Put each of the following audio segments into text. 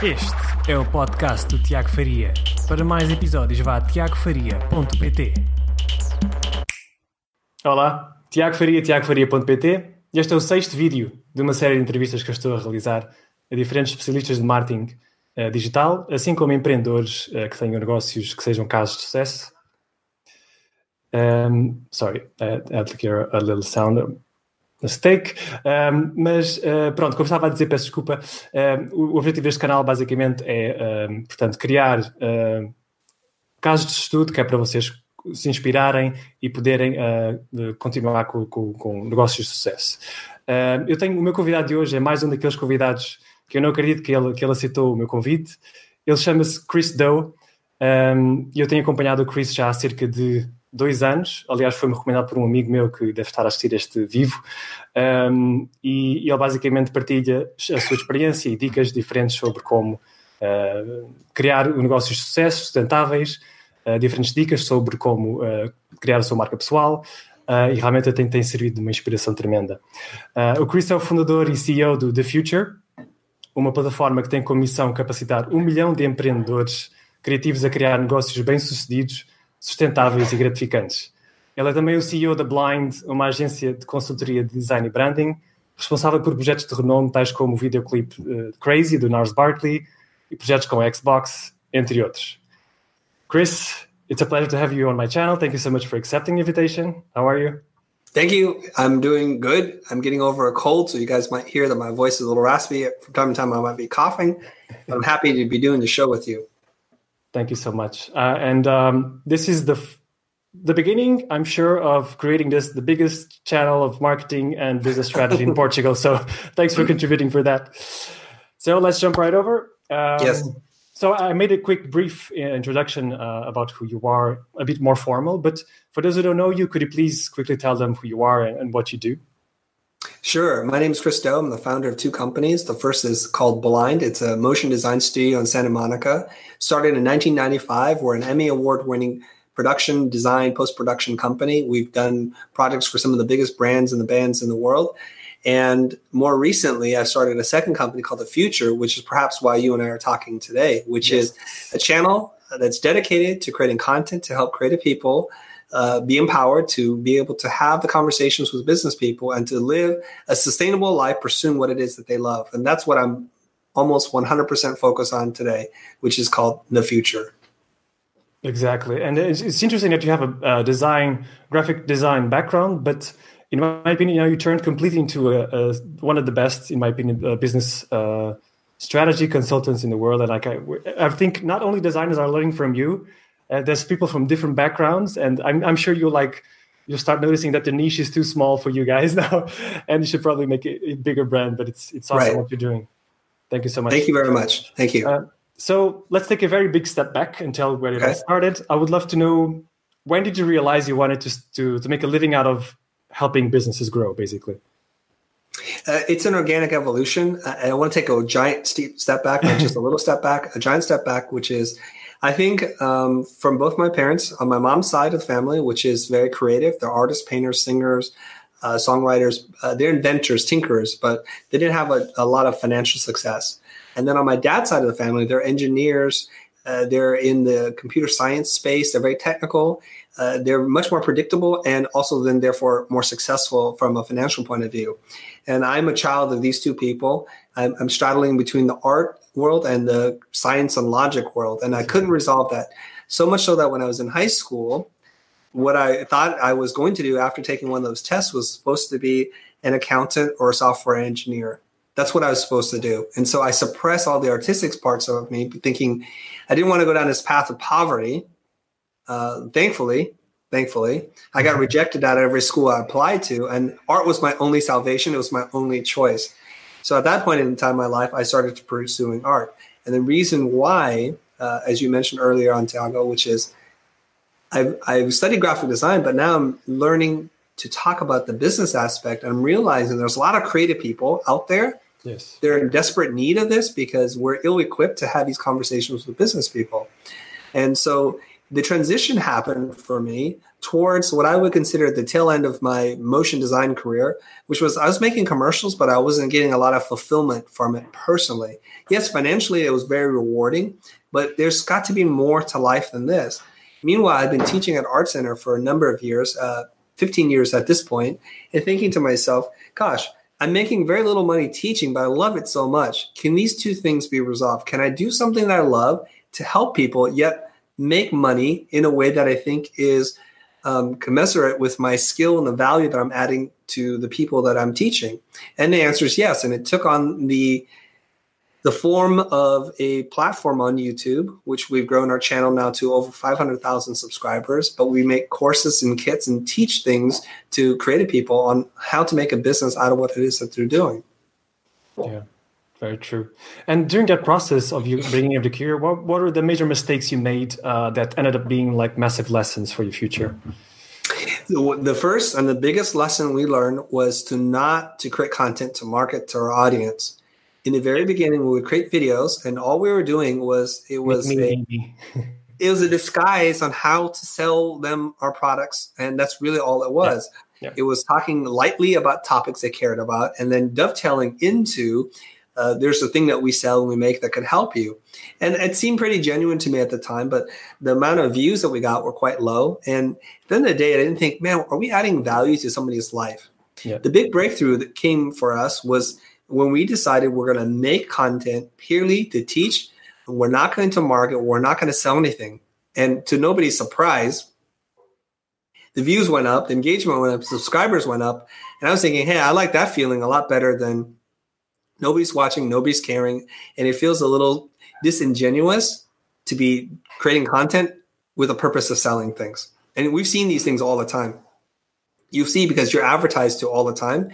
Este é o podcast do Tiago Faria. Para mais episódios, vá a tiagofaria.pt. Olá, Tiago Faria, tiagofaria.pt. Este é o sexto vídeo de uma série de entrevistas que eu estou a realizar a diferentes especialistas de marketing uh, digital, assim como empreendedores uh, que tenham negócios que sejam casos de sucesso. Um, sorry, uh, I had to hear a little sound mistake, um, mas uh, pronto, como estava a dizer, peço desculpa, uh, o, objetivo deste canal basicamente é, uh, portanto, criar casos de estudo que é para vocês se inspirarem e poderem continuar com, com, com, negócios de sucesso. eu tenho, o meu convidado de hoje é mais um daqueles convidados que eu não acredito que ele, que ele aceitou o meu convite. Ele chama-se Chris Doe e eu tenho acompanhado o Chris já há cerca de dois anos. Aliás, foi-me recomendado por um amigo meu que deve estar a assistir este vivo. Um, e, e, ele basicamente partilha a sua experiência e dicas diferentes sobre como uh, criar negócios de sucesso, sustentáveis, uh, diferentes dicas sobre como uh, criar a sua marca pessoal. e realmente tem, tem servido de uma inspiração tremenda. o Chris é o fundador e CEO do The Future, uma plataforma que tem como missão capacitar um milhão de empreendedores criativos a criar negócios bem-sucedidos sustentáveis e gratificantes. Ele é também o CEO da Blind, uma agência de consultoria de design e branding, responsável por projetos de renome tais como o videoclip uh, Crazy, do Nars Barkley, e projetos com a Xbox, entre outros. Chris, it's a pleasure to have you on my channel. Thank you so much for accepting the invitation. How are you? Thank you. I'm doing good. I'm getting over a cold, so you guys might hear that my voice is a little raspy. From time to time, I might be coughing. I'm happy to be doing the show with you. Thank you so much. Uh, and um, this is the f- the beginning, I'm sure, of creating this the biggest channel of marketing and business strategy in Portugal. So thanks for contributing for that. So let's jump right over. Um, yes. So I made a quick, brief uh, introduction uh, about who you are, a bit more formal. But for those who don't know you, could you please quickly tell them who you are and, and what you do? Sure. My name is Chris Do. I'm the founder of two companies. The first is called Blind. It's a motion design studio in Santa Monica. Started in 1995. We're an Emmy Award winning production, design, post production company. We've done projects for some of the biggest brands and the bands in the world. And more recently, I started a second company called The Futur, which is perhaps why you and I are talking today, which yes. is a channel that's dedicated to creating content to help creative people uh, be empowered to be able to have the conversations with business people and to live a sustainable life pursuing what it is that they love. And that's what I'm almost 100% focused on today, which is called the Futur. Exactly. And it's, it's interesting that you have a, design, graphic design background, but in my opinion, you, know, you turned completely into a, a, one of the best, in my opinion, business uh, strategy consultants in the world. And like I, I think not only designers are learning from you, uh, there's people from different backgrounds, and I'm, I'm sure you'll like you'll start noticing that the niche is too small for you guys now, and you should probably make a, a bigger brand. But it's it's awesome right. what you're doing. Thank you so much. Thank you very much. Thank you. Uh, so let's take a very big step back and tell where okay. it all started. I would love to know when did you realize you wanted to to to make a living out of helping businesses grow, basically. Uh, it's an organic evolution. I, I want to take a giant steep step back, not just a little step back, a giant step back, which is I think um, from both my parents, on my mom's side of the family, which is very creative, they're artists, painters, singers, uh, songwriters, uh, they're inventors, tinkerers, but they didn't have a, a, lot of financial success. And then on my dad's side of the family, they're engineers, uh, they're in the computer science space, they're very technical, uh, they're much more predictable, and also then therefore more successful from a financial point of view. And I'm a child of these two people. I'm, I'm straddling between the art world and the science and logic world. And I couldn't resolve that. So much so that when I was in high school, what I thought I was going to do after taking one of those tests was supposed to be an accountant or a software engineer. That's what I was supposed to do. And so I suppressed all the artistic parts of me, thinking I didn't want to go down this path of poverty. Uh, thankfully, thankfully, I got rejected out of every school I applied to, and art was my only salvation. It was my only choice. So at that point in time in my life, I started pursuing art. And the reason why, uh, as you mentioned earlier on Tiago, which is I've, I've studied graphic design, but now I'm learning to talk about the business aspect. I'm realizing there's a lot of creative people out there. Yes. They're in desperate need of this because we're ill equipped to have these conversations with business people. And so the transition happened for me towards what I would consider the tail end of my motion design career, which was I was making commercials, but I wasn't getting a lot of fulfillment from it personally. Yes, financially, it was very rewarding, but there's got to be more to life than this. Meanwhile, I've been teaching at Art Center for a number of years, uh, 15 years at this point, and thinking to myself, gosh, I'm making very little money teaching, but I love it so much. Can these two things be resolved? Can I do something that I love to help people, yet make money in a way that I think is um, commensurate with my skill and the value that I'm adding to the people that I'm teaching? And the answer is yes. And it took on the the form of a platform on YouTube, which we've grown our channel now to over 500,000 subscribers. But we make courses and kits and teach things to creative people on how to make a business out of what it is that they're doing. Yeah, very true. And during that process of you bringing up the career, what, what are the major mistakes you made uh, that ended up being like massive lessons for your future? The first and the biggest lesson we learned was to not to create content to market to our audience in the very beginning we would create videos and all we were doing was it was a, it was a disguise on how to sell them our products and that's really all it was yeah. Yeah. it was talking lightly about topics they cared about and then dovetailing into uh, there's a thing that we sell and we make that could help you and it seemed pretty genuine to me at the time but the amount of views that we got were quite low and at the end of the day i didn't think man are we adding value to somebody's life yeah. the big breakthrough that came for us was when we decided we're going to make content purely to teach, we're not going to market, we're not going to sell anything. And to nobody's surprise, the views went up, the engagement went up, subscribers went up. And I was thinking, hey, I like that feeling a lot better than nobody's watching, nobody's caring. And it feels a little disingenuous to be creating content with a purpose of selling things. And we've seen these things all the time. You see because you're advertised to all the time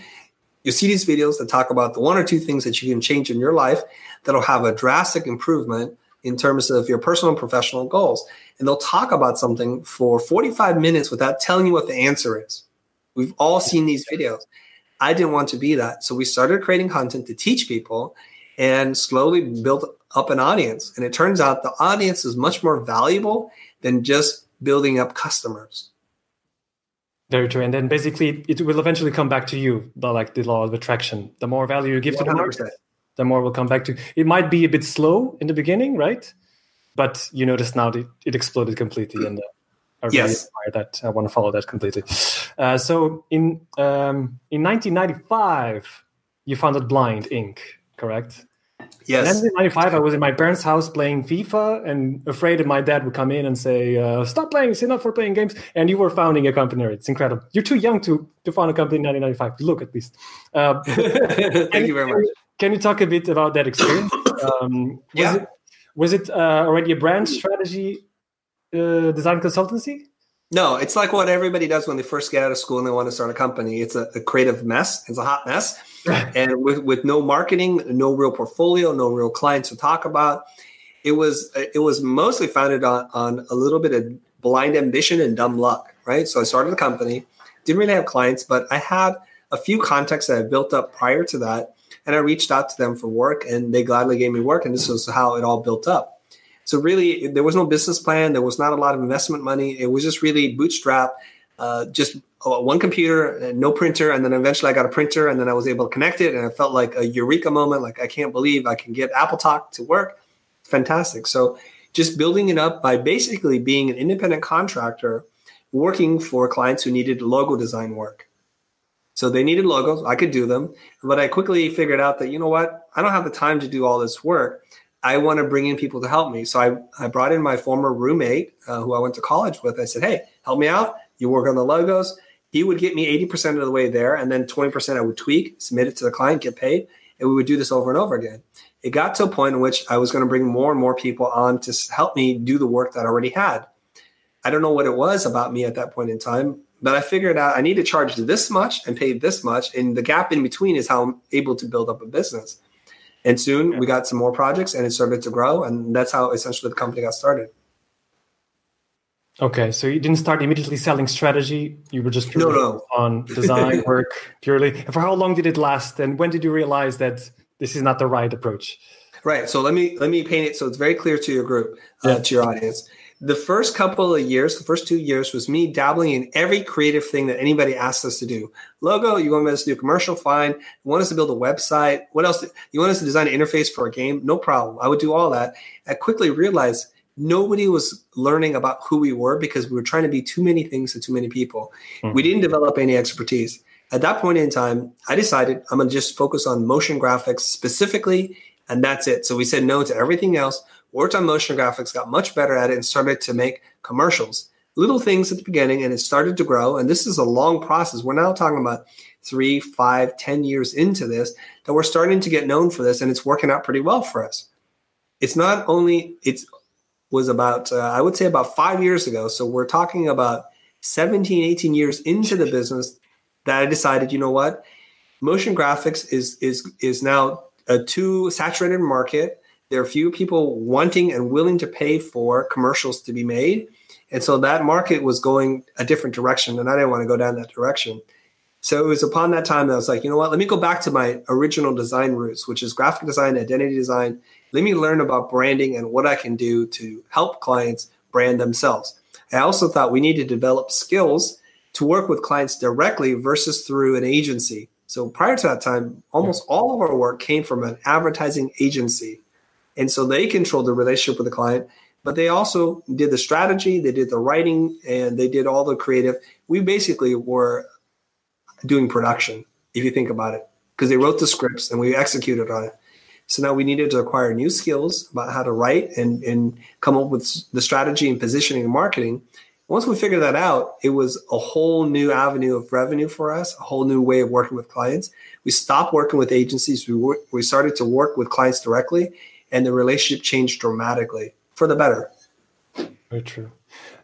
you see these videos that talk about the one or two things that you can change in your life that'll have a drastic improvement in terms of your personal and professional goals. And they'll talk about something for 45 minutes without telling you what the answer is. We've all seen these videos. I didn't want to be that. So we started creating content to teach people and slowly built up an audience. And it turns out the audience is much more valuable than just building up customers. Very true. And then basically it will eventually come back to you, but like the law of attraction. The more value you give 100%. to the market, the more will come back to you. it might be a bit slow in the beginning, right? But you notice now that it exploded completely and uh, I really yes. admire that. I want to follow that completely. Uh, so in um, in 1995, you founded Blind Inc. Correct? Yes. And in 95, I was in my parents' house playing FIFA and afraid that my dad would come in and say, uh, Stop playing, it's enough for playing games. And you were founding a company. It's incredible. You're too young to, to found a company in 1995. Look, at least. Uh, Thank you very much. Can you talk a bit about that experience? Um, was yeah. It, was it uh, already a brand strategy uh, design consultancy? No, it's like what everybody does when they first get out of school and they want to start a company. It's a, a creative mess. It's a hot mess and with, with no marketing, no real portfolio, no real clients to talk about. It was it was mostly founded on, on a little bit of blind ambition and dumb luck, right? So I started a company, didn't really have clients, but I had a few contacts that I built up prior to that, and I reached out to them for work, and they gladly gave me work, and this was how it all built up. So really, there was no business plan. There was not a lot of investment money. It was just really bootstrap, uh, just uh, one computer, no printer, and then eventually I got a printer, and then I was able to connect it, and I felt like a eureka moment. Like I can't believe I can get AppleTalk to work. Fantastic. So just building it up by basically being an independent contractor, working for clients who needed logo design work. So they needed logos. I could do them, but I quickly figured out that you know what? I don't have the time to do all this work. I want to bring in people to help me. So I, I brought in my former roommate uh, who I went to college with. I said, hey, help me out. You work on the logos he would get me 80% of the way there and then 20% I would tweak, submit it to the client, get paid. And we would do this over and over again. It got to a point in which I was going to bring more and more people on to help me do the work that I already had. I don't know what it was about me at that point in time, but I figured out I need to charge this much and pay this much. And the gap in between is how I'm able to build up a business. And soon yeah. we got some more projects and it started to grow. And that's how essentially the company got started. Okay, so you didn't start immediately selling strategy. You were just no, no. on design work purely. And for how long did it last? And when did you realize that this is not the right approach? Right. So let me let me paint it so it's very clear to your group, uh, to your audience. The first couple of years, the first two years was me dabbling in every creative thing that anybody asked us to do. Logo, you want us to do a commercial? Fine. You want us to build a website? What else? You want us to design an interface for a game? No problem. I would do all that. I quickly realized nobody was learning about who we were because we were trying to be too many things to too many people. Mm-hmm. We didn't develop any expertise. At that point in time, I decided I'm going to just focus on motion graphics specifically, and that's it. So we said no to everything else on motion graphics, got much better at it, and started to make commercials. Little things at the beginning, and it started to grow. And this is a long process. We're now talking about three, five, ten years into this that we're starting to get known for this, and it's working out pretty well for us. It's not only it was about uh, I would say about five years ago. So we're talking about 17, 18 years into the business that I decided, you know what, motion graphics is is is now a too saturated market there are few people wanting and willing to pay for commercials to be made. And so that market was going a different direction, and I didn't want to go down that direction. So it was upon that time that I was like, you know what, let me go back to my original design roots, which is graphic design, identity design. Let me learn about branding and what I can do to help clients brand themselves. I also thought we need to develop skills to work with clients directly versus through an agency. So prior to that time, almost all of our work came from an advertising agency. And so they controlled the relationship with the client, but they also did the strategy, they did the writing, and they did all the creative. We basically were doing production, if you think about it, because they wrote the scripts and we executed on it. So now we needed to acquire new skills about how to write and, and come up with the strategy and positioning and marketing. Once we figured that out, it was a whole new avenue of revenue for us, a whole new way of working with clients. We stopped working with agencies. We, we started to work with clients directly and the relationship changed dramatically for the better. Very true.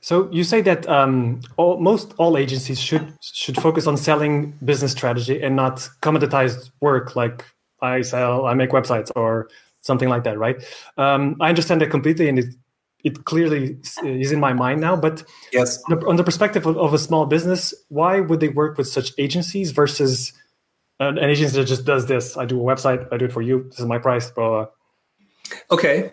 So you say that um, all, most all agencies should should focus on selling business strategy and not commoditized work like I sell, I make websites or something like that, right? Um, I understand that completely, and it it clearly is in my mind now. But yes, on the perspective of, of a small business, why would they work with such agencies versus an, an agency that just does this? I do a website, I do it for you. This is my price, blah. blah. Okay.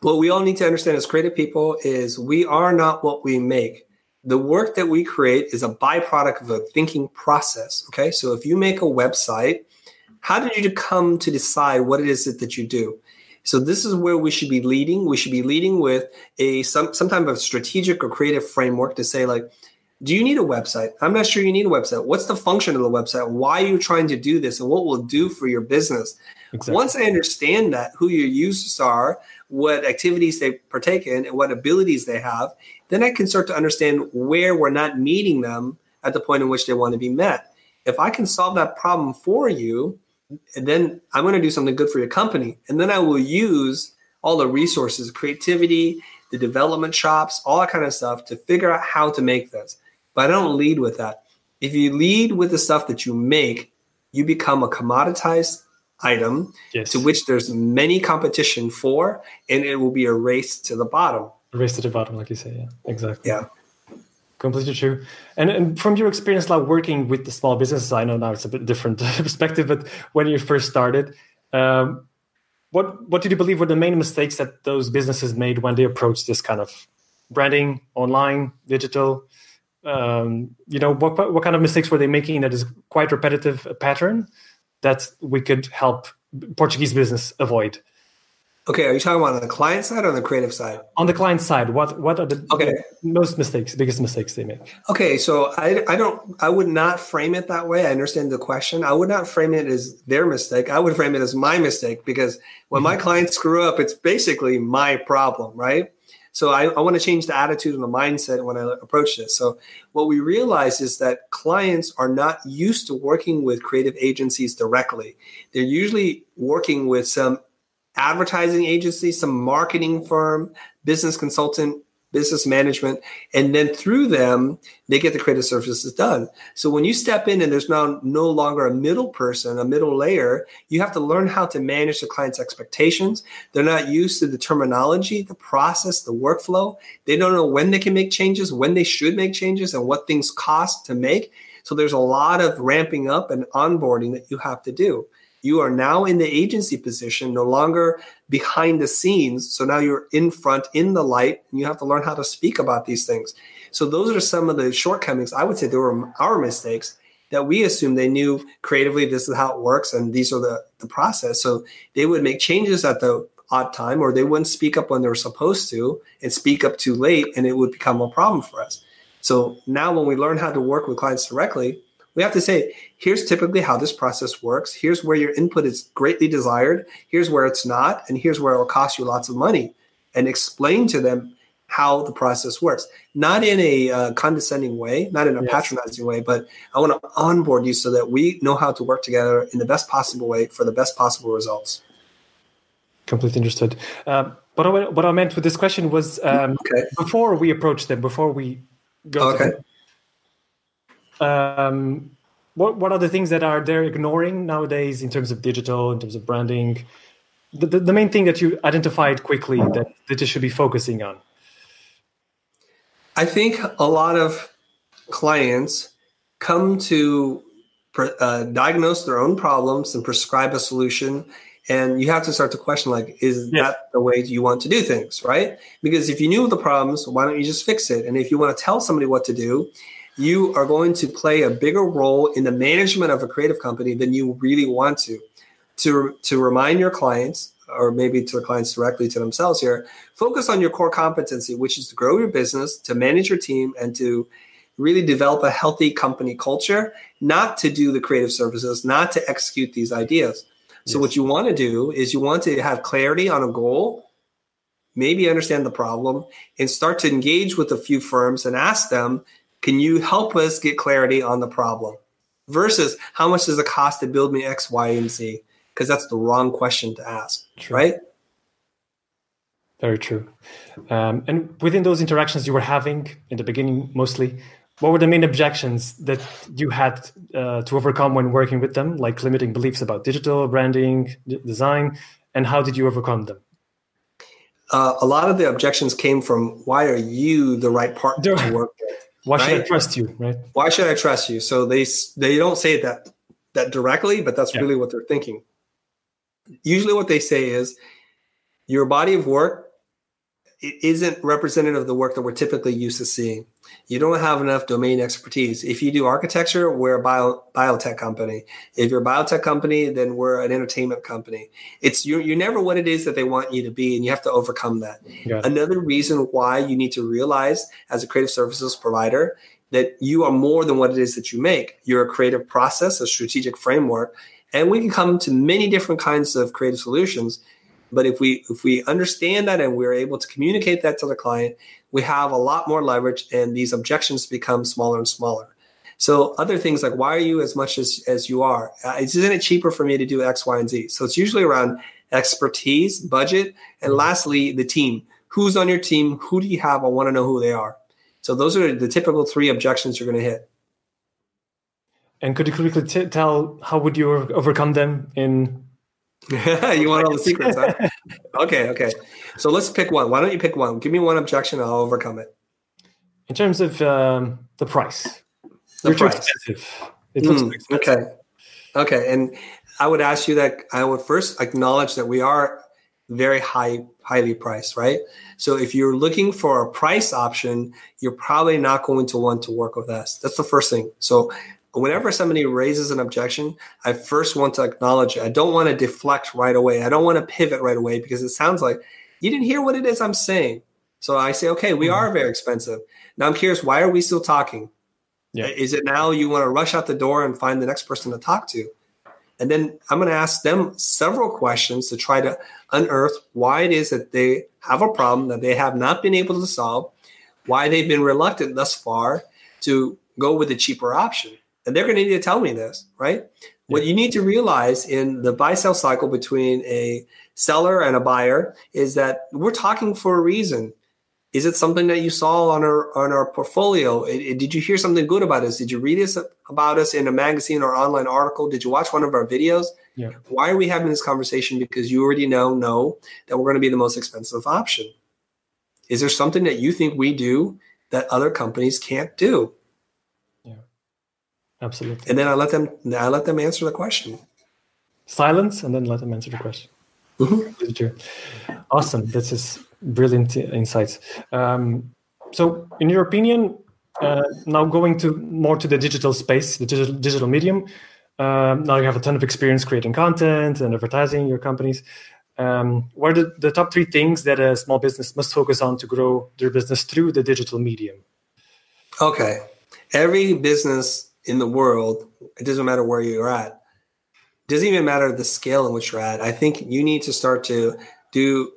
What we all need to understand as creative people is we are not what we make. The work that we create is a byproduct of a thinking process. Okay. So if you make a website, how did you come to decide what it is that you do? So this is where we should be leading. We should be leading with a some some type of strategic or creative framework to say like, do you need a website? I'm not sure you need a website. What's the function of the website? Why are you trying to do this? And what will do for your business? Exactly. Once I understand that, who your users are, what activities they partake in, and what abilities they have, then I can start to understand where we're not meeting them at the point in which they want to be met. If I can solve that problem for you, then I'm going to do something good for your company. And then I will use all the resources, creativity, the development shops, all that kind of stuff to figure out how to make this. But I don't lead with that. If you lead with the stuff that you make, you become a commoditized item yes. to which there's many competition for, and it will be a race to the bottom. A race to the bottom, like you say. Yeah, exactly. Yeah. Completely true. And, and from your experience, like working with the small businesses, I know now it's a bit different perspective, but when you first started, um, what what did you believe were the main mistakes that those businesses made when they approached this kind of branding, online, digital? Um, you know, what what kind of mistakes were they making that is quite repetitive pattern? That we could help Portuguese business avoid. Okay, are you talking about on the client side or on the creative side? On the client side, what what are the, okay. most mistakes, biggest mistakes they make? Okay, so I I don't I would not frame it that way. I understand the question. I would not frame it as their mistake. I would frame it as my mistake because when mm-hmm. my clients screw up, it's basically my problem, right? So I, I want to change the attitude and the mindset when I approach this. So what we realize is that clients are not used to working with creative agencies directly. They're usually working with some advertising agency, some marketing firm, business consultant business management, and then through them they get the creative services done. So when you step in and there's now no longer a middle person, a middle layer, you have to learn how to manage the client's expectations. They're not used to the terminology, the process, the workflow. They don't know when they can make changes, when they should make changes, and what things cost to make. So there's a lot of ramping up and onboarding that you have to do. You are now in the agency position, no longer behind the scenes. So now you're in front, in the light, and you have to learn how to speak about these things. So those are some of the shortcomings. I would say they were our mistakes that we assumed they knew creatively this is how it works and these are the, the process. So they would make changes at the odd time or they wouldn't speak up when they were supposed to and speak up too late and it would become a problem for us. So now when we learn how to work with clients directly, we have to say, here's typically how this process works. Here's where your input is greatly desired. Here's where it's not. And here's where it will cost you lots of money. And explain to them how the process works. Not in a uh, condescending way, not in a yes. patronizing way, but I want to onboard you so that we know how to work together in the best possible way for the best possible results. Completely understood. Um, what, I, what I meant with this question was um, okay. before we approach them, before we go okay. Um, what what are the things that are they're ignoring nowadays in terms of digital, in terms of branding? The, the, the main thing that you identified quickly that, that they should be focusing on. I think a lot of clients come to uh, diagnose their own problems and prescribe a solution and you have to start to question like is that the way you want to do things right because if you knew the problems why don't you just fix it and if you want to tell somebody what to do you are going to play a bigger role in the management of a creative company than you really want to to to remind your clients or maybe to the clients directly to themselves here focus on your core competency which is to grow your business to manage your team and to really develop a healthy company culture not to do the creative services not to execute these ideas so yes. what you want to do is you want to have clarity on a goal maybe understand the problem and start to engage with a few firms and ask them can you help us get clarity on the problem versus how much does it cost to build me x y and z because that's the wrong question to ask, true. right? Very true. Um, and within those interactions you were having in the beginning, mostly, what were the main objections that you had uh, to overcome when working with them, like limiting beliefs about digital branding, d- design, and how did you overcome them? Uh, a lot of the objections came from why are you the right partner to work with? Why right? should I trust you? Right? Why should I trust you? So they they don't say that that directly, but that's yeah. really what they're thinking usually what they say is your body of work it isn't representative of the work that we're typically used to seeing. You don't have enough domain expertise. If you do architecture, we're a bio, biotech company. If you're a biotech company, then we're an entertainment company. It's you're, you're never what it is that they want you to be, and you have to overcome that. Yeah. Another reason why you need to realize as a creative services provider that you are more than what it is that you make. You're a creative process, a strategic framework, and we can come to many different kinds of creative solutions but if we if we understand that and we're able to communicate that to the client we have a lot more leverage and these objections become smaller and smaller. So other things like why are you as much as as you are? Uh, isn't it cheaper for me to do x y and z? So it's usually around expertise budget and lastly the team. Who's on your team? Who do you have? I want to know who they are. So those are the typical three objections you're going to hit. And could you quickly t- tell how would you overcome them in? you want all the secrets, huh? okay, okay. So let's pick one. Why don't you pick one? Give me one objection, I'll overcome it. In terms of um, the price, the price. It looks mm, expensive. Okay, okay. And I would ask you that I would first acknowledge that we are very high, highly priced, right? So if you're looking for a price option, you're probably not going to want to work with us. That's the first thing. So whenever somebody raises an objection, I first want to acknowledge it. I don't want to deflect right away. I don't want to pivot right away because it sounds like you didn't hear what it is I'm saying. So I say, okay, we mm-hmm. are very expensive. Now I'm curious, why are we still talking? Yeah. Is it now you want to rush out the door and find the next person to talk to? And then I'm going to ask them several questions to try to unearth why it is that they have a problem that they have not been able to solve, why they've been reluctant thus far to go with the cheaper option and they're going to need to tell me this, right? Yeah. What you need to realize in the buy sell cycle between a seller and a buyer is that we're talking for a reason. Is it something that you saw on our on our portfolio? Did you hear something good about us? Did you read us about us in a magazine or online article? Did you watch one of our videos? Yeah. Why are we having this conversation? Because you already know know that we're going to be the most expensive option. Is there something that you think we do that other companies can't do? Absolutely. And then I let them I let them answer the question. silence and then let them answer the question. Mm-hmm. Awesome. This is brilliant insights. Um, so, in your opinion, uh, now going to more to the digital space, the digital, digital medium. Um, now you have a ton of experience creating content and advertising your companies. Um, what are the, the top three things that a small business must focus on to grow their business through the digital medium? Okay. Every business in the world, it doesn't matter where you're at, it doesn't even matter the scale in which you're at. I think you need to start to do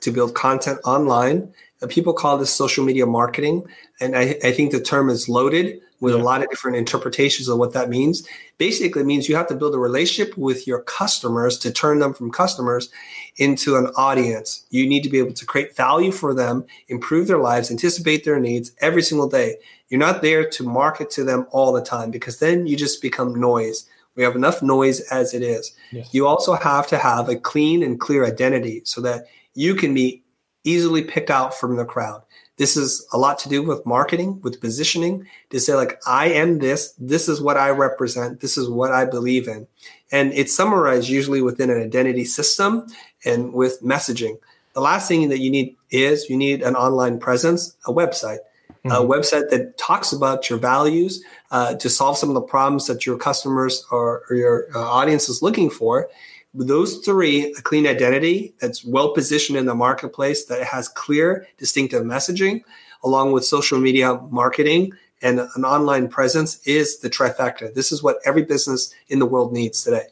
to build content online. People call this social media marketing. And I, I think the term is loaded with yeah. a lot of different interpretations of what that means. Basically, it means you have to build a relationship with your customers to turn them from customers into an audience. You need to be able to create value for them, improve their lives, anticipate their needs every single day. You're not there to market to them all the time because then you just become noise. We have enough noise as it is. Yes. You also have to have a clean and clear identity so that you can be easily picked out from the crowd. This is a lot to do with marketing, with positioning, to say, like, I am this, this is what I represent, this is what I believe in. And it's summarized usually within an identity system and with messaging. The last thing that you need is you need an online presence, a website, mm-hmm. a website that talks about your values uh, to solve some of the problems that your customers or, or your uh, audience is looking for those three a clean identity that's well positioned in the marketplace that has clear distinctive messaging along with social media marketing and an online presence is the trifecta. This is what every business in the world needs today.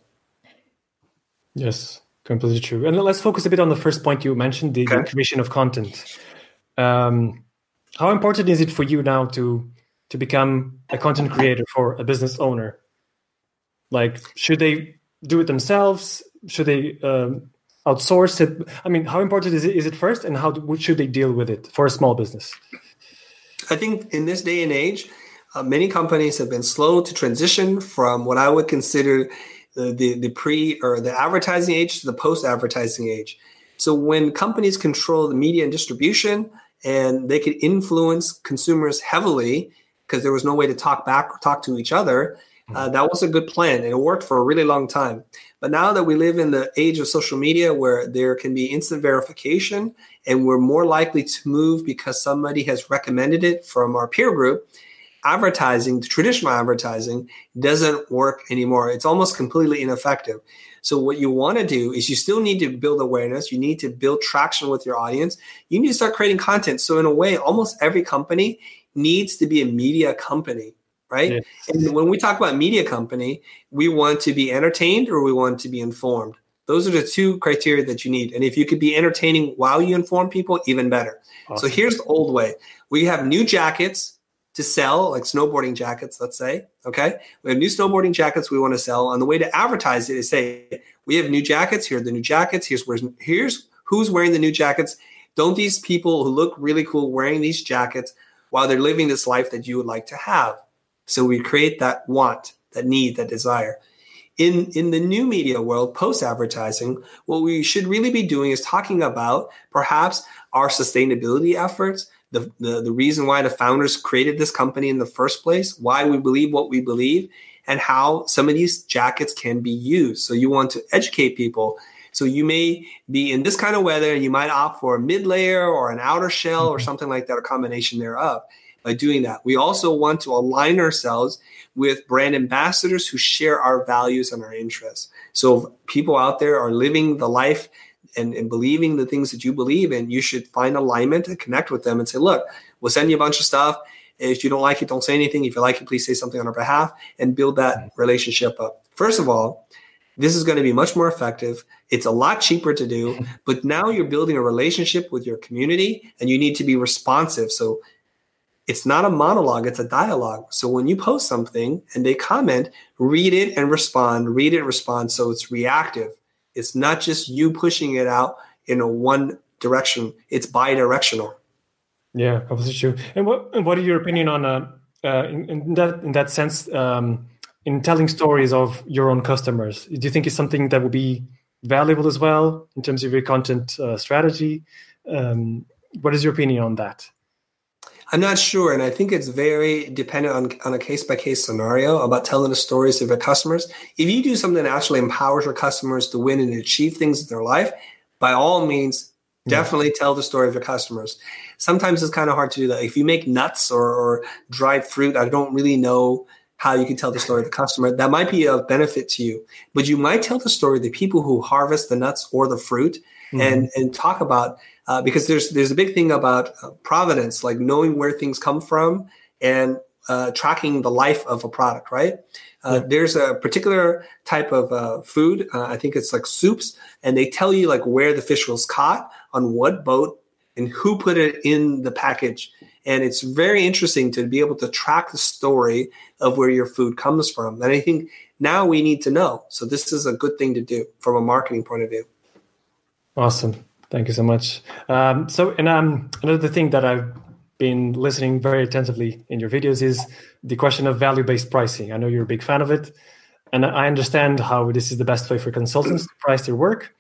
Yes completely true. And let's focus a bit on the first point you mentioned the, okay. the creation of content. Um, how important is it for you now to to become a content creator for a business owner? Like should they do it themselves should they um, outsource it? I mean, how important is it, is it first, and how do, should they deal with it for a small business? I think in this day and age, uh, many companies have been slow to transition from what I would consider the, the, the pre or the advertising age to the post advertising age. So when companies control the media and distribution and they could influence consumers heavily because there was no way to talk back or talk to each other, uh, that was a good plan and it worked for a really long time. But now that we live in the age of social media where there can be instant verification and we're more likely to move because somebody has recommended it from our peer group, advertising, traditional advertising, doesn't work anymore. It's almost completely ineffective. So what you want to do is you still need to build awareness. You need to build traction with your audience. You need to start creating content. So in a way, almost every company needs to be a media company right? Yes. And when we talk about media company, we want to be entertained or we want to be informed. Those are the two criteria that you need. And if you could be entertaining while you inform people, even better. Awesome. So here's the old way. We have new jackets to sell, like snowboarding jackets, let's say. Okay. We have new snowboarding jackets we want to sell. And the way to advertise it is say, we have new jackets. Here are the new jackets. Here's where's here's who's wearing the new jackets. Don't these people who look really cool wearing these jackets while they're living this life that you would like to have? So we create that want, that need, that desire. In, in the new media world, post advertising, what we should really be doing is talking about perhaps our sustainability efforts, the, the, the reason why the founders created this company in the first place, why we believe what we believe, and how some of these jackets can be used. So you want to educate people. So you may be in this kind of weather and you might opt for a mid layer or an outer shell or mm-hmm. something like that, a combination thereof by doing that. We also want to align ourselves with brand ambassadors who share our values and our interests. So people out there are living the life and, and, believing the things that you believe in, you should find alignment and connect with them and say, look, we'll send you a bunch of stuff. If you don't like it, don't say anything. If you like it, please say something on our behalf and build that relationship up. First of all, this is going to be much more effective. It's a lot cheaper to do, but now you're building a relationship with your community and you need to be responsive. So it's not a monologue, it's a dialogue. So when you post something and they comment, read it and respond, read it respond. So it's reactive. It's not just you pushing it out in a one direction, it's bi directional. Yeah, completely true. And what, and what are your opinion on uh, uh, in, in, that in that sense um, in telling stories of your own customers? Do you think it's something that would be valuable as well in terms of your content uh, strategy? Um, what is your opinion on that? I'm not sure. And I think it's very dependent on, on a case by case scenario about telling the stories of your customers. If you do something that actually empowers your customers to win and achieve things in their life, by all means, definitely tell the story of your customers. Sometimes it's kind of hard to do that. If you make nuts or, or dried fruit, I don't really know how you can tell the story of the customer. That might be of benefit to you, but you might tell the story of the people who harvest the nuts or the fruit mm-hmm. and, and talk about uh, because there's there's a big thing about uh, provenance, like knowing where things come from and uh, tracking the life of a product, right? Uh, yeah. There's a particular type of uh, food, uh, I think it's like soups, and they tell you like where the fish was caught, on what boat, and who put it in the package. And it's very interesting to be able to track the story of where your food comes from. And I think now we need to know. So this is a good thing to do from a marketing point of view. Awesome. Thank you so much. Um, so, and um, another thing that I've been listening very attentively in your videos is the question of value-based pricing. I know you're a big fan of it, and I understand how this is the best way for consultants to price their work.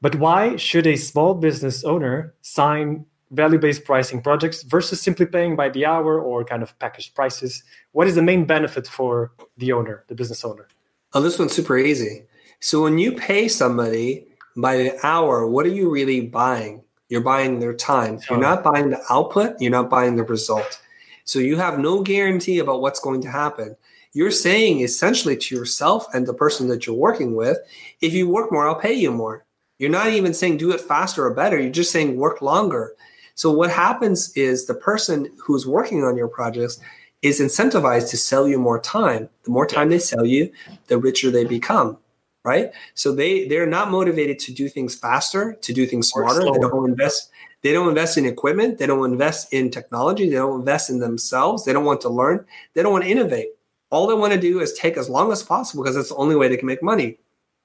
But why should a small business owner sign value-based pricing projects versus simply paying by the hour or kind of packaged prices? What is the main benefit for the owner, the business owner? Oh, this one's super easy. So when you pay somebody by the hour, what are you really buying? You're buying their time. You're not buying the output, you're not buying the result. So you have no guarantee about what's going to happen. You're saying essentially to yourself and the person that you're working with, if you work more, I'll pay you more. You're not even saying do it faster or better. You're just saying work longer. So what happens is the person who's working on your projects is incentivized to sell you more time. The more time they sell you, the richer they become right? So they they're not motivated to do things faster, to do things smarter. They don't invest. They don't invest in equipment. They don't invest in technology. They don't invest in themselves. They don't want to learn. They don't want to innovate. All they want to do is take as long as possible because that's the only way they can make money.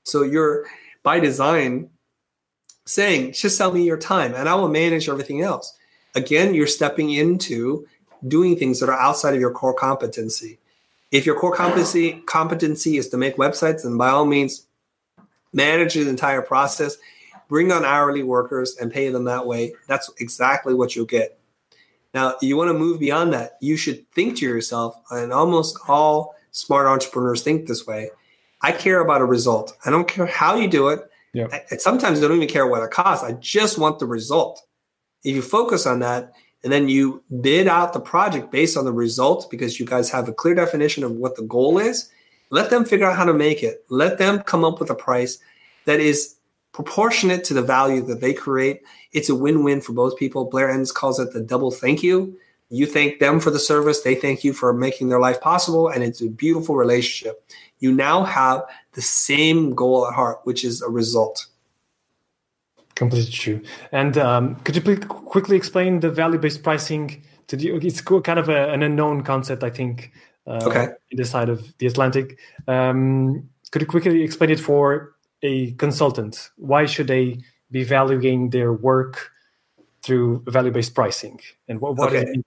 So you're by design saying, just sell me your time and I will manage everything else. Again, you're stepping into doing things that are outside of your core competency. If your core competency competency is to make websites, then by all means, manage the entire process, bring on hourly workers and pay them that way. That's exactly what you'll get. Now, you want to move beyond that. You should think to yourself, and almost all smart entrepreneurs think this way. I care about a result. I don't care how you do it. Yeah. I, sometimes I don't even care what it costs. I just want the result. If you focus on that, and then you bid out the project based on the result because you guys have a clear definition of what the goal is. Let them figure out how to make it. Let them come up with a price that is proportionate to the value that they create. It's a win-win for both people. Blair Enns calls it the double thank you. You thank them for the service, they thank you for making their life possible, and it's a beautiful relationship. You now have the same goal at heart, which is a result. Completely true. And um, could you please quickly explain the value-based pricing? To the, it's kind of a, an unknown concept, I think, okay. in the side of the Atlantic. Um, could you quickly explain it for a consultant? Why should they be valuing their work through value-based pricing? And what, what okay.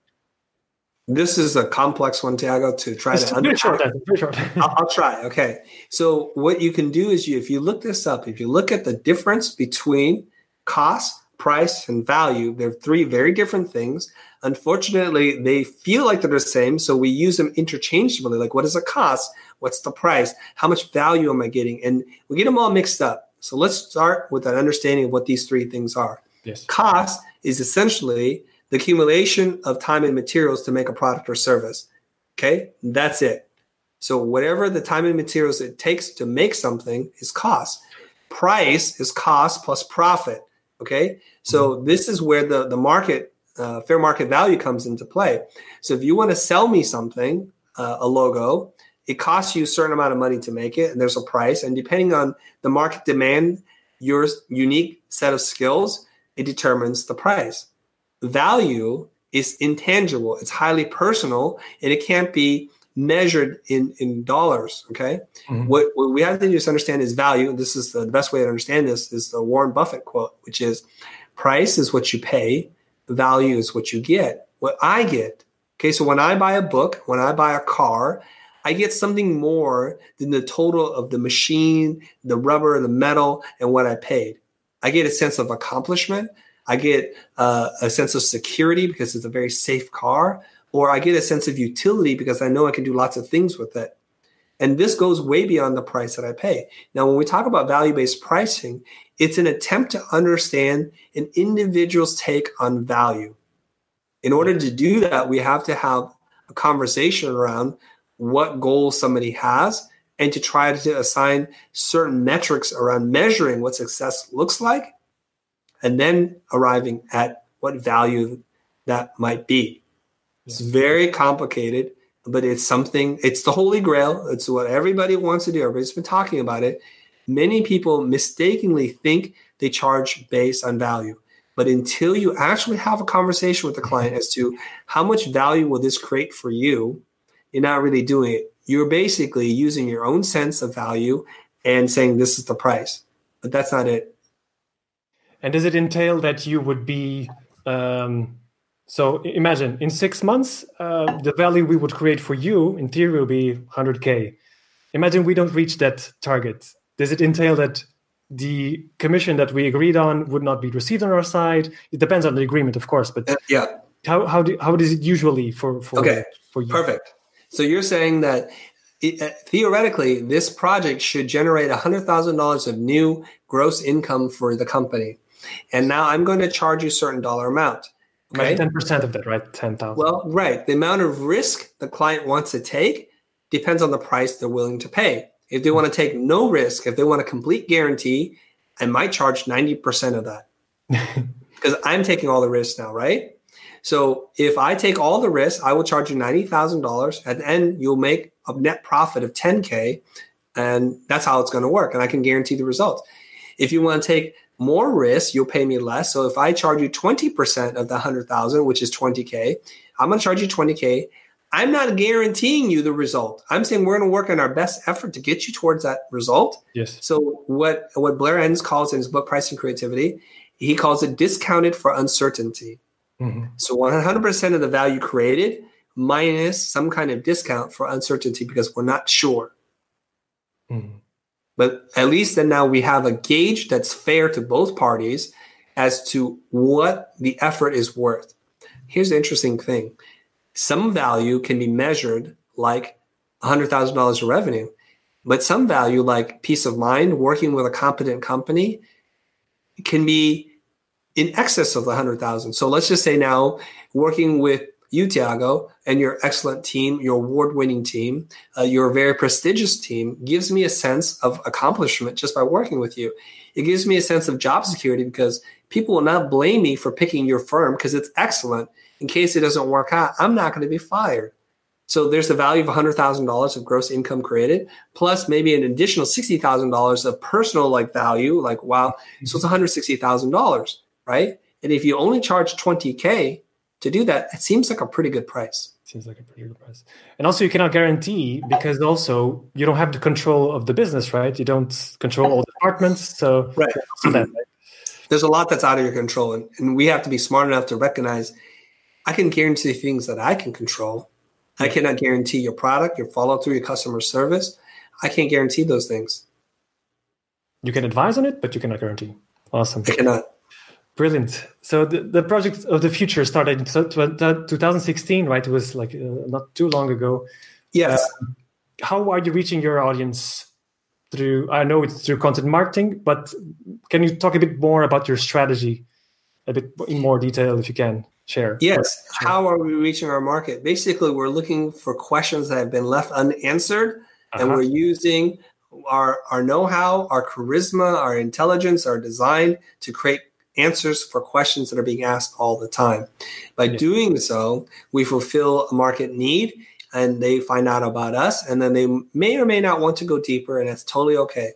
This is a complex one, Tiago, to try it's to very short, short. I'll, I'll, try. Okay. So what you can do is you, if you look this up, if you look at the difference between cost, price, and value. They're three very different things. Unfortunately, they feel like they're the same, so we use them interchangeably. Like, what is the cost? What's the price? How much value am I getting? And we get them all mixed up. So let's start with an understanding of what these three things are. Yes. Cost is essentially the accumulation of time and materials to make a product or service. Okay, that's it. So whatever the time and materials it takes to make something is cost. Price is cost plus profit. Okay, so mm-hmm. this is where the the market uh, fair market value comes into play. So if you want to sell me something, uh, a logo, it costs you a certain amount of money to make it, and there's a price. And depending on the market demand, your unique set of skills, it determines the price. Value is intangible; it's highly personal, and it can't be measured in in dollars. Okay, mm-hmm. what, what we have to do is understand is value. This is the, the best way to understand this is the Warren Buffett quote, which is price is what you pay, value is what you get. What I get. Okay, so when I buy a book, when I buy a car, I get something more than the total of the machine, the rubber, the metal, and what I paid. I get a sense of accomplishment. I get uh, a sense of security because it's a very safe car, or I get a sense of utility because I know I can do lots of things with it. And this goes way beyond the price that I pay. Now, when we talk about value based pricing, it's an attempt to understand an individual's take on value. In order to do that, we have to have a conversation around what goals somebody has and to try to assign certain metrics around measuring what success looks like and then arriving at what value that might be. It's very complicated but it's something, it's the holy grail. It's what everybody wants to do. Everybody's been talking about it. Many people mistakenly think they charge based on value. But until you actually have a conversation with the client as to how much value will this create for you, you're not really doing it. You're basically using your own sense of value and saying this is the price. But that's not it. And does it entail that you would be um, so imagine in six months, uh, the value we would create for you in theory will be 100K. Imagine we don't reach that target. Does it entail that the commission that we agreed on would not be received on our side? It depends on the agreement, of course, but uh, yeah. How, how, do, how is it usually for, for, okay. for you? Perfect. So you're saying that it, uh, theoretically, this project should generate $100,000 of new gross income for the company. And now I'm going to charge you a certain dollar amount. Okay. Ten percent of that, right? Ten thousand. Well, right. The amount of risk the client wants to take depends on the price they're willing to pay. If they want to take no risk, if they want a complete guarantee, I might charge ninety percent of that because I'm taking all the risks now, right? So if I take all the risks, I will charge you ninety thousand dollars. At the end, you'll make a net profit of ten k, and that's how it's going to work. And I can guarantee the results. If you want to take more risk, you'll pay me less. So if I charge you 20% of the 100,000, which is 20K, I'm going to charge you 20K. I'm not guaranteeing you the result. I'm saying we're going to work on our best effort to get you towards that result. Yes. So what what Blair Enns calls in his book Pricing Creativity, he calls it discounted for uncertainty. Mm-hmm. So 100% of the value created minus some kind of discount for uncertainty because we're not sure. Mm-hmm. But at least then now we have a gauge that's fair to both parties as to what the effort is worth. Here's the interesting thing some value can be measured like $100,000 of revenue, but some value, like peace of mind, working with a competent company, can be in excess of the 100,000. So let's just say now working with you, Tiago, and your excellent team, your award winning team, uh, your very prestigious team gives me a sense of accomplishment just by working with you. It gives me a sense of job security because people will not blame me for picking your firm because it's excellent. In case it doesn't work out, I'm not going to be fired. So there's the value of $100,000 of gross income created, plus maybe an additional $60,000 of personal like value, like wow, so it's $160,000, right? And if you only charge 20K, to do that, it seems like a pretty good price. Seems like a pretty good price. And also, you cannot guarantee because also you don't have the control of the business, right? You don't control all departments. So, right. That, right? There's a lot that's out of your control. And, and we have to be smart enough to recognize I can guarantee things that I can control. I cannot guarantee your product, your follow through, your customer service. I can't guarantee those things. You can advise on it, but you cannot guarantee. Awesome. I cannot. Brilliant. So the, the project of the Futur started in 2016, right? It was like uh, not too long ago. Yes. Uh, how are you reaching your audience through? I know it's through content marketing, but can you talk a bit more about your strategy, a bit in more detail, if you can share? Yes. How are we reaching our market? Basically, we're looking for questions that have been left unanswered, uh-huh. and we're using our our know-how, our charisma, our intelligence, our design to create answers for questions that are being asked all the time. By yeah. doing so, we fulfill a market need and they find out about us and then they may or may not want to go deeper and that's totally okay.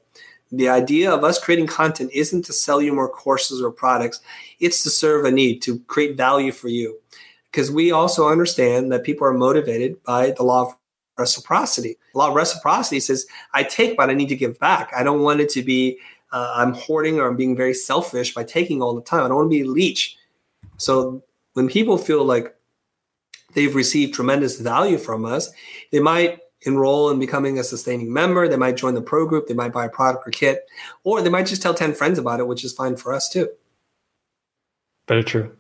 The idea of us creating content isn't to sell you more courses or products, it's to serve a need, to create value for you. Because we also understand that people are motivated by the law of reciprocity. The law of reciprocity says, I take, but I need to give back. I don't want it to be uh, I'm hoarding or I'm being very selfish by taking all the time. I don't want to be a leech. So when people feel like they've received tremendous value from us, they might enroll in becoming a sustaining member. They might join the pro group. They might buy a product or kit, or they might just tell 10 friends about it, which is fine for us too. Very true.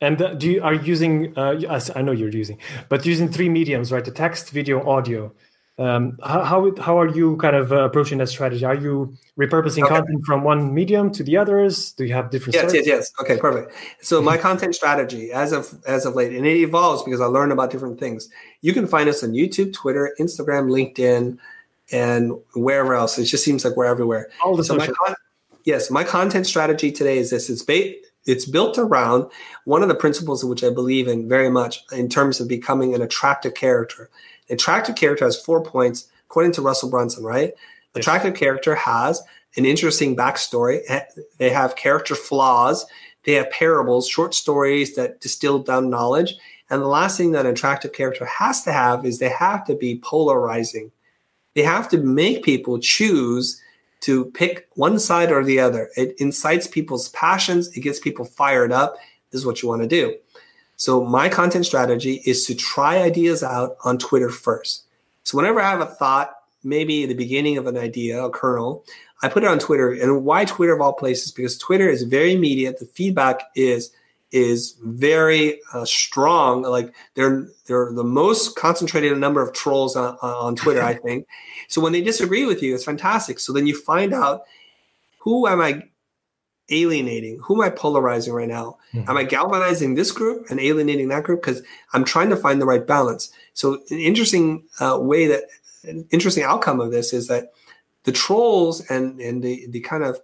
And uh, do you are you using? Uh, I know you're using, but using three mediums, right? The text, video, audio. Um, how, how, how are you kind of uh, approaching that strategy? Are you repurposing okay. content from one medium to the others? Do you have different? Yes, yes, yes. Okay, perfect. So my content strategy, as of as of late, and it evolves because I learn about different things. You can find us on YouTube, Twitter, Instagram, LinkedIn, and wherever else. It just seems like we're everywhere. All the so social. My con- yes, my content strategy today is this: it's ba- it's built around one of the principles which I believe in very much in terms of becoming an attractive character. Attractive character has four points, according to Russell Brunson, right? Yes. Attractive character has an interesting backstory. They have character flaws. They have parables, short stories that distill down knowledge. And the last thing that an attractive character has to have is they have to be polarizing. They have to make people choose to pick one side or the other. It incites people's passions, it gets people fired up. This is what you want to do. So my content strategy is to try ideas out on Twitter first. So whenever I have a thought, maybe the beginning of an idea, a kernel, I put it on Twitter. And why Twitter of all places? Because Twitter is very immediate. The feedback is is very uh, strong. Like they're they're the most concentrated number of trolls on, on Twitter, I think. So when they disagree with you, it's fantastic. So then you find out who am I alienating? Who am I polarizing right now? Mm-hmm. Am I galvanizing this group and alienating that group? Because I'm trying to find the right balance. So an interesting uh, way that an interesting outcome of this is that the trolls and and the the kind of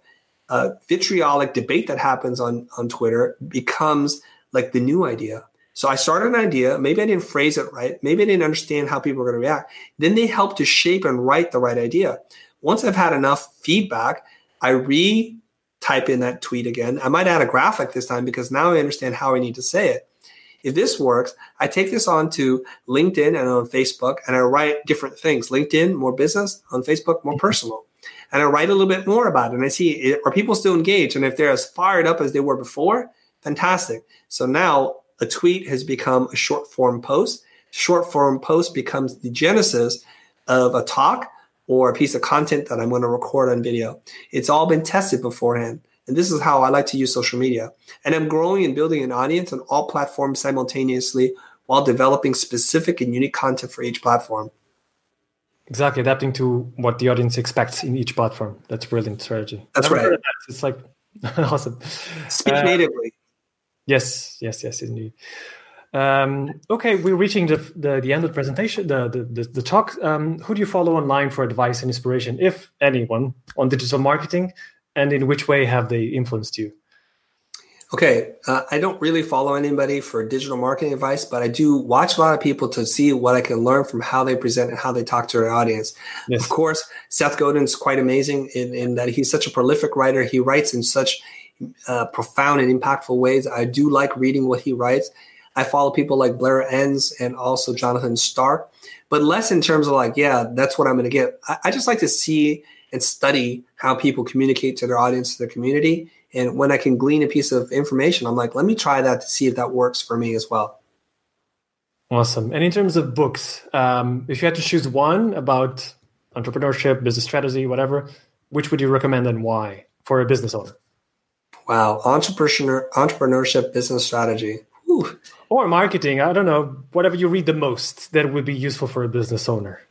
uh, vitriolic debate that happens on on Twitter becomes like the new idea. So I started an idea. Maybe I didn't phrase it right. Maybe I didn't understand how people are going to react. Then they help to shape and write the right idea. Once I've had enough feedback, I re type in that tweet again. I might add a graphic this time because now I understand how I need to say it. If this works, I take this on to LinkedIn and on Facebook and I write different things. LinkedIn, more business, on Facebook, more mm-hmm. personal. And I write a little bit more about it. And I see, are people still engaged? And if they're as fired up as they were before, fantastic. So now a tweet has become a short form post. Short form post becomes the genesis of a talk or a piece of content that I'm going to record on video. It's all been tested beforehand. And this is how I like to use social media. And I'm growing and building an audience on all platforms simultaneously while developing specific and unique content for each platform. Exactly, adapting to what the audience expects in each platform. That's brilliant strategy. That's Never right. That. It's like awesome. Speak uh, natively. Yes, yes, yes, indeed. Um, okay, we're reaching the, the, the end of the presentation, the the, the, talk. Um, who do you follow online for advice and inspiration, if anyone, on digital marketing, and in which way have they influenced you? Okay, uh, I don't really follow anybody for digital marketing advice, but I do watch a lot of people to see what I can learn from how they present and how they talk to their audience. Yes. Of course, Seth Godin's quite amazing in, in that he's such a prolific writer. He writes in such uh, profound and impactful ways. I do like reading what he writes I follow people like Blair Enns and also Jonathan Stark, but less in terms of like, yeah, that's what I'm going to get. I, I, just like to see and study how people communicate to their audience, to their community. And when I can glean a piece of information, I'm like, let me try that to see if that works for me as well. Awesome. And in terms of books, um, if you had to choose one about entrepreneurship, business strategy, whatever, which would you recommend and why for a business owner? Wow, entrepreneur entrepreneurship business strategy. Whew or marketing. I don't know, whatever you read the most that would be useful for a business owner.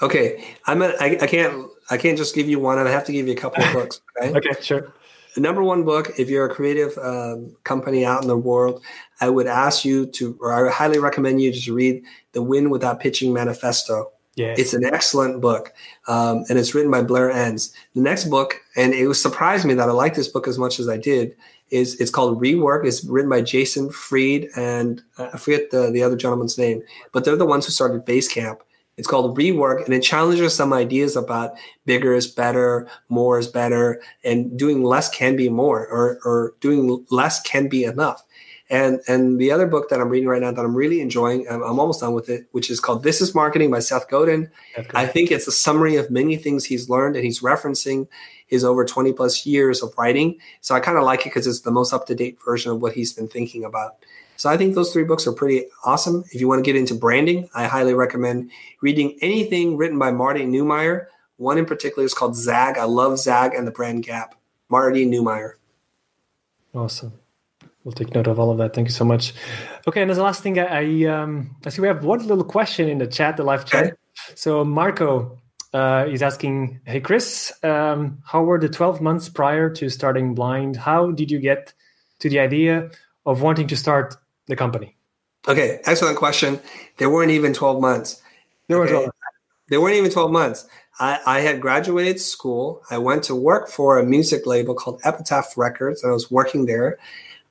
Okay, I'm a, I, I can't I can't just give you one. I have to give you a couple of books. Okay, okay, sure. The number one book, if you're a creative um, company out in the world, I would ask you to, or I highly recommend you to read the Win Without Pitching Manifesto. Yes. It's an excellent book, um, and it's written by Blair Enns. The next book, and it was surprised me that I liked this book as much as I did, is it's called Rework. It's written by Jason Fried and uh, I forget the, the other gentleman's name, but they're the ones who started Basecamp. It's called Rework, and it challenges some ideas about bigger is better, more is better, and doing less can be more, or, or doing less can be enough. And and the other book that I'm reading right now that I'm really enjoying, I'm, I'm almost done with it, which is called This Is Marketing by Seth Godin. I think it's a summary of many things he's learned, and he's referencing his over 20 plus years of writing. So I kind of like it because it's the most up to date version of what he's been thinking about. So I think those three books are pretty awesome. If you want to get into branding, I highly recommend reading anything written by Marty Neumeier. One in particular is called Zag. I love Zag and the Brand Gap. Marty Neumeier. Awesome. We'll take note of all of that. Thank you so much. Okay, and as the last thing, I um, I see we have one little question in the chat, the live chat. So Marco uh, is asking, "Hey Chris, um, how were the twelve months prior to starting Blind? How did you get to the idea of wanting to start the company?" Okay, excellent question. There weren't even twelve months. There okay. were There weren't even twelve months. I, I had graduated school. I went to work for a music label called Epitaph Records, and I was working there.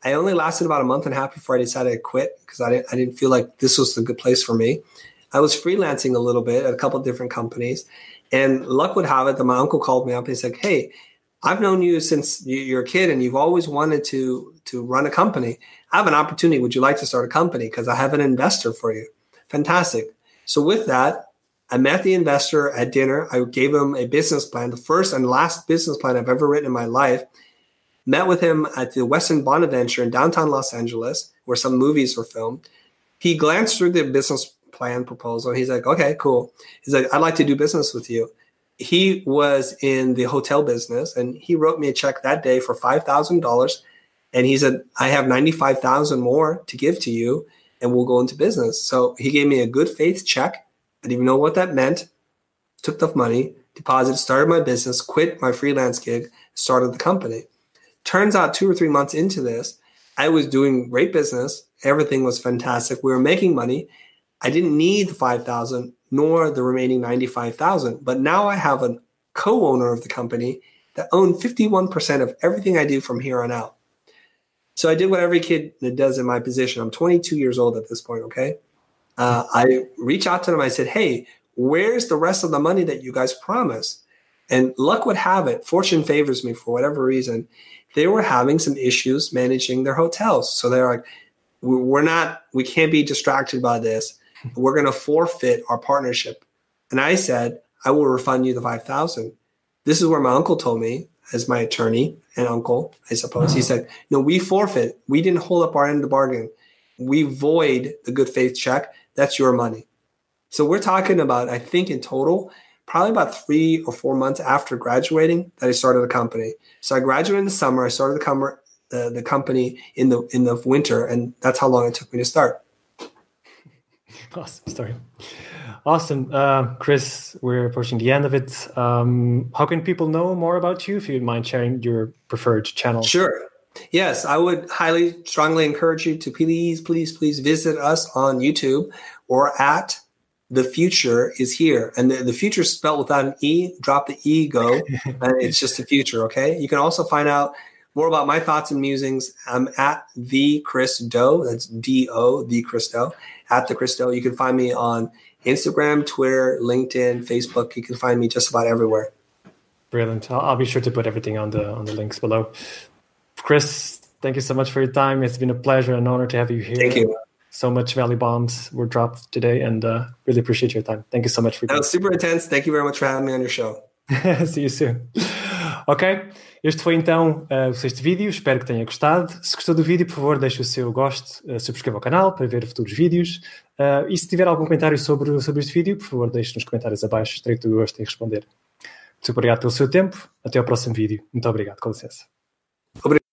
I only lasted about a month and a half before I decided to quit because I didn't, I didn't feel like this was the good place for me. I was freelancing a little bit at a couple different companies. And luck would have it that my uncle called me up and he said, Hey, I've known you since you're a kid and you've always wanted to, to run a company. I have an opportunity. Would you like to start a company? Because I have an investor for you. Fantastic. So with that, I met the investor at dinner. I gave him a business plan, the first and last business plan I've ever written in my life. Met with him at the Westin Bonaventure in downtown Los Angeles, where some movies were filmed. He glanced through the business plan proposal. He's like, okay, cool. He's like, I'd like to do business with you. He was in the hotel business and he wrote me a check that day for $5,000. And he said, I have 95,000 more to give to you and we'll go into business. So he gave me a good faith check I didn't even know what that meant. Took the money, deposited, started my business, quit my freelance gig, started the company. Turns out two or three months into this, I was doing great business. Everything was fantastic. We were making money. I didn't need the 5,000 nor the remaining 95,000. But now I have a co-owner of the company that owned 51% of everything I do from here on out. So I did what every kid does in my position. I'm 22 years old at this point, okay? uh, I reach out to them. I said, "Hey, where's the rest of the money that you guys promised?" And luck would have it, fortune favors me for whatever reason. They were having some issues managing their hotels, so they're like, "We're not, we can't be distracted by this. We're going to forfeit our partnership." And I said, "I will refund you the five thousand. This is where my uncle told me, as my attorney and uncle, I suppose. He said, "No, we forfeit. We didn't hold up our end of the bargain. We void the good faith check that's your money. So we're talking about, I think in total, probably about three or four months after graduating that I started the company. So I graduated in the summer. I started the, com- the, the company in the in the winter, and that's how long it took me to start. Awesome story. Awesome, uh, Chris. We're approaching the end of it. Um, how can people know more about you? If you'd mind sharing your preferred channel. Sure. Yes, I would highly, strongly encourage you to please, please, please visit us on YouTube or at the future is here. And the, the future is spelled without an E, drop the E, go. and it's just the future, okay? You can also find out more about my thoughts and musings. I'm at the Chris Do. That's D O, the Chris Do, at the Chris Do. You can find me on Instagram, Twitter, LinkedIn, Facebook. You can find me just about everywhere. Brilliant. I'll, I'll be sure to put everything on the on the links below. Chris, thank you so much for your time. It's been a pleasure and honor to have you here. Thank you. So much value bombs were dropped today, and uh, really appreciate your time. Thank you so much for. That was super intense. Thank you very much for having me on your show. See you soon. Ok, este foi então uh, o sexto vídeo. Espero que tenha gostado. Se gostou do vídeo, por favor, deixe o seu gosto, uh, subscreva o canal para ver futuros vídeos. Uh, e se tiver algum comentário sobre, sobre este vídeo, por favor, deixe nos comentários abaixo. Terei todo o gosto em responder. Muito obrigado pelo seu tempo. Até ao próximo vídeo. Muito obrigado. Com licença. Obrigado.